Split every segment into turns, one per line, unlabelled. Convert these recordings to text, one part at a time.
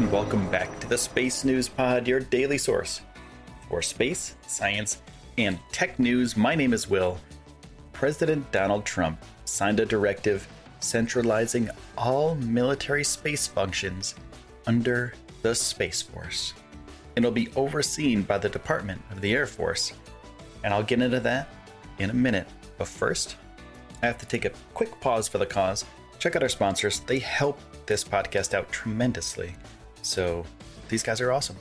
And welcome back to the Space News Pod, your daily source for space, science, and tech news. My name is Will. President Donald Trump signed a directive centralizing all military space functions under the Space Force. It'll be overseen by the Department of the Air Force. And I'll get into that in a minute. But first, I have to take a quick pause for the cause. Check out our sponsors, they help this podcast out tremendously. So these guys are awesome.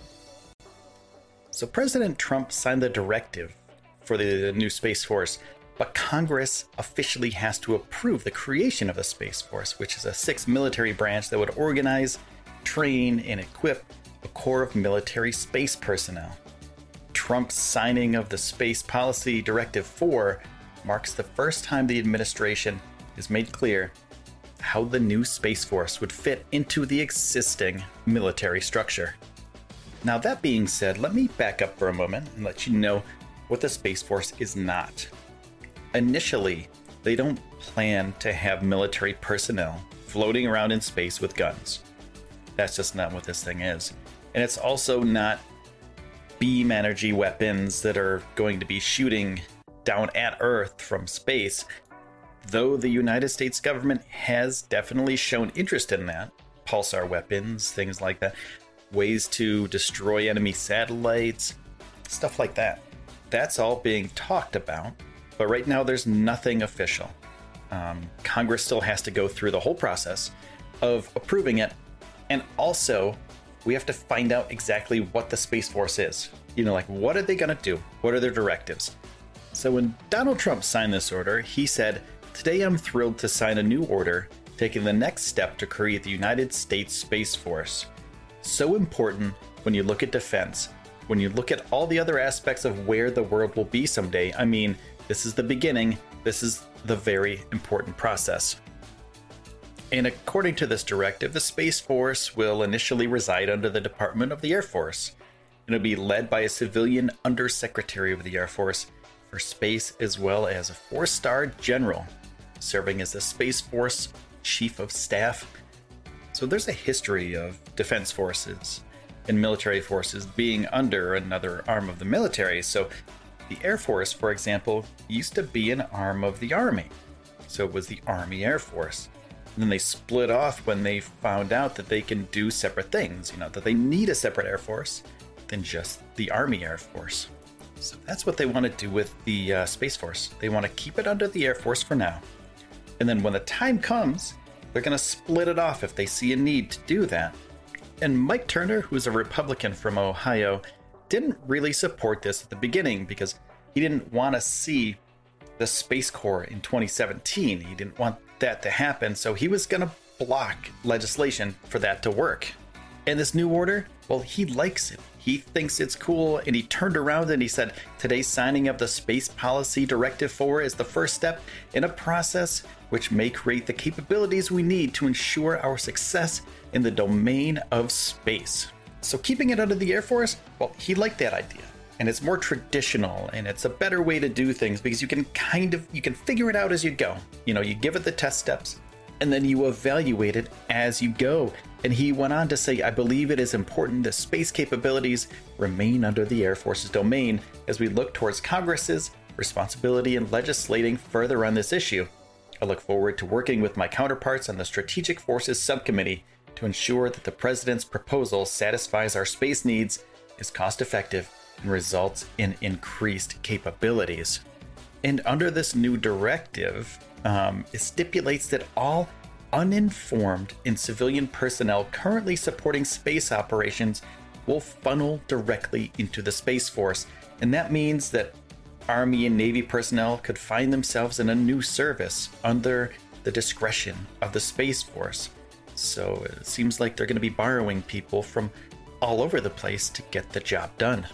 So President Trump signed the directive for the new Space Force, but Congress officially has to approve the creation of the Space Force, which is a sixth military branch that would organize, train, and equip a corps of military space personnel. Trump's signing of the Space Policy Directive 4 marks the first time the administration has made clear how the new Space Force would fit into the existing military structure. Now, that being said, let me back up for a moment and let you know what the Space Force is not. Initially, they don't plan to have military personnel floating around in space with guns. That's just not what this thing is. And it's also not beam energy weapons that are going to be shooting down at Earth from space though the United States government has definitely shown interest in that pulsar weapons, things like that, ways to destroy enemy satellites, stuff like that. That's all being talked about, but right now there's nothing official. Um, Congress still has to go through the whole process of approving it, and also we have to find out exactly what the Space Force is. You know, like what are they going to do? What are their directives? So when Donald Trump signed this order, he said, Today I'm thrilled to sign a new order taking the next step to create the United States Space Force. So important when you look at defense, when you look at all the other aspects of where the world will be someday. I mean, this is the beginning, this is the very important process. And according to this directive, the Space Force will initially reside under the Department of the Air Force. And it'll be led by a civilian undersecretary of the Air Force for space as well as a four star general serving as the Space Force Chief of Staff. So there's a history of defense forces and military forces being under another arm of the military. So the Air Force, for example, used to be an arm of the Army. So it was the Army Air Force. And then they split off when they found out that they can do separate things, you know, that they need a separate Air Force than just the Army Air Force. So that's what they want to do with the uh, Space Force. They want to keep it under the Air Force for now. And then when the time comes, they're going to split it off if they see a need to do that. And Mike Turner, who's a Republican from Ohio, didn't really support this at the beginning because he didn't want to see the Space Corps in 2017. He didn't want that to happen, so he was going to block legislation for that to work. And this new order, well, he likes it. He thinks it's cool, and he turned around and he said, Today's signing of the Space Policy Directive 4 is the first step in a process which may create the capabilities we need to ensure our success in the domain of space. So, keeping it under the Air Force, well, he liked that idea. And it's more traditional and it's a better way to do things because you can kind of you can figure it out as you go. You know, you give it the test steps and then you evaluate it as you go. And he went on to say, I believe it is important that space capabilities remain under the Air Force's domain as we look towards Congress's responsibility in legislating further on this issue. I look forward to working with my counterparts on the Strategic Forces Subcommittee to ensure that the President's proposal satisfies our space needs, is cost effective, and results in increased capabilities. And under this new directive, um, it stipulates that all uninformed and civilian personnel currently supporting space operations will funnel directly into the Space Force. And that means that Army and Navy personnel could find themselves in a new service under the discretion of the Space Force. So it seems like they're going to be borrowing people from all over the place to get the job done.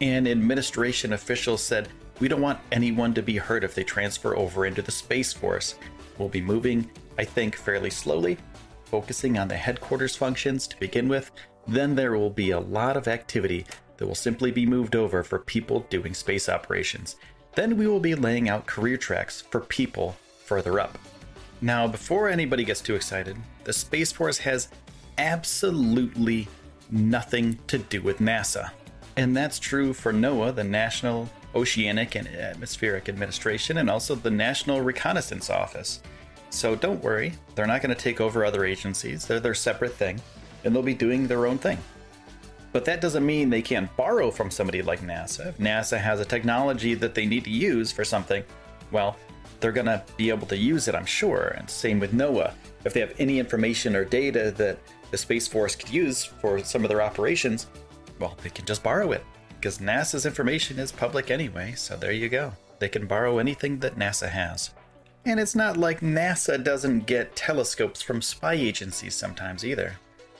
And administration officials said, We don't want anyone to be hurt if they transfer over into the Space Force. We'll be moving, I think, fairly slowly, focusing on the headquarters functions to begin with. Then there will be a lot of activity that will simply be moved over for people doing space operations. Then we will be laying out career tracks for people further up. Now, before anybody gets too excited, the Space Force has absolutely nothing to do with NASA. And that's true for NOAA, the National Oceanic and Atmospheric Administration, and also the National Reconnaissance Office. So don't worry, they're not going to take over other agencies, they're their separate thing, and they'll be doing their own thing. But that doesn't mean they can't borrow from somebody like NASA. If NASA has a technology that they need to use for something, well, they're going to be able to use it, I'm sure. And same with NOAA. If they have any information or data that the Space Force could use for some of their operations, well, they can just borrow it because NASA's information is public anyway. So there you go. They can borrow anything that NASA has. And it's not like NASA doesn't get telescopes from spy agencies sometimes either,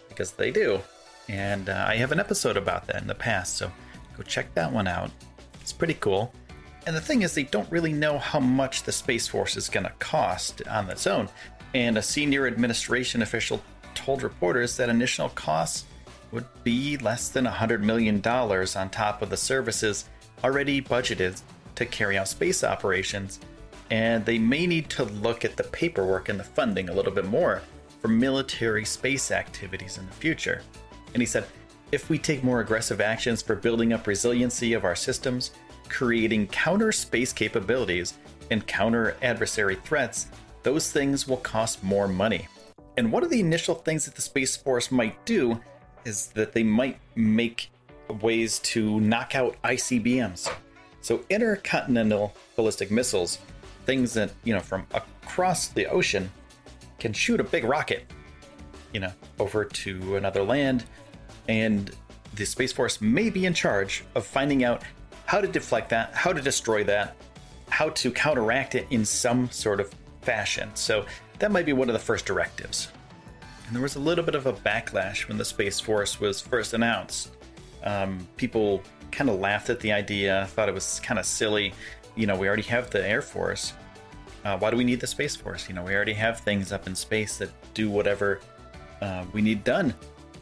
because they do. And uh, I have an episode about that in the past, so go check that one out. It's pretty cool. And the thing is, they don't really know how much the Space Force is going to cost on its own. And a senior administration official told reporters that initial costs would be less than $100 million on top of the services already budgeted to carry out space operations. And they may need to look at the paperwork and the funding a little bit more for military space activities in the future. And he said, if we take more aggressive actions for building up resiliency of our systems, creating counter space capabilities, and counter adversary threats, those things will cost more money. And one of the initial things that the Space Force might do is that they might make ways to knock out ICBMs. So intercontinental ballistic missiles, things that, you know, from across the ocean can shoot a big rocket, you know, over to another land. And the Space Force may be in charge of finding out how to deflect that, how to destroy that, how to counteract it in some sort of fashion. So that might be one of the first directives. And there was a little bit of a backlash when the Space Force was first announced. Um, people kind of laughed at the idea, thought it was kind of silly. You know, we already have the Air Force. Uh, why do we need the Space Force? You know, we already have things up in space that do whatever uh, we need done.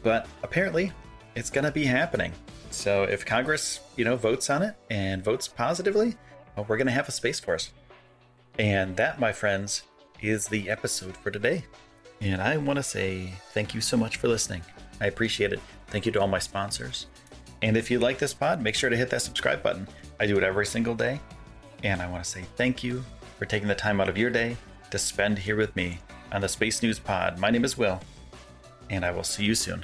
But apparently, it's going to be happening. So if Congress, you know, votes on it and votes positively, well, we're going to have a Space Force. And that, my friends, is the episode for today. And I want to say thank you so much for listening. I appreciate it. Thank you to all my sponsors. And if you like this pod, make sure to hit that subscribe button. I do it every single day. And I want to say thank you for taking the time out of your day to spend here with me on the Space News Pod. My name is Will, and I will see you soon.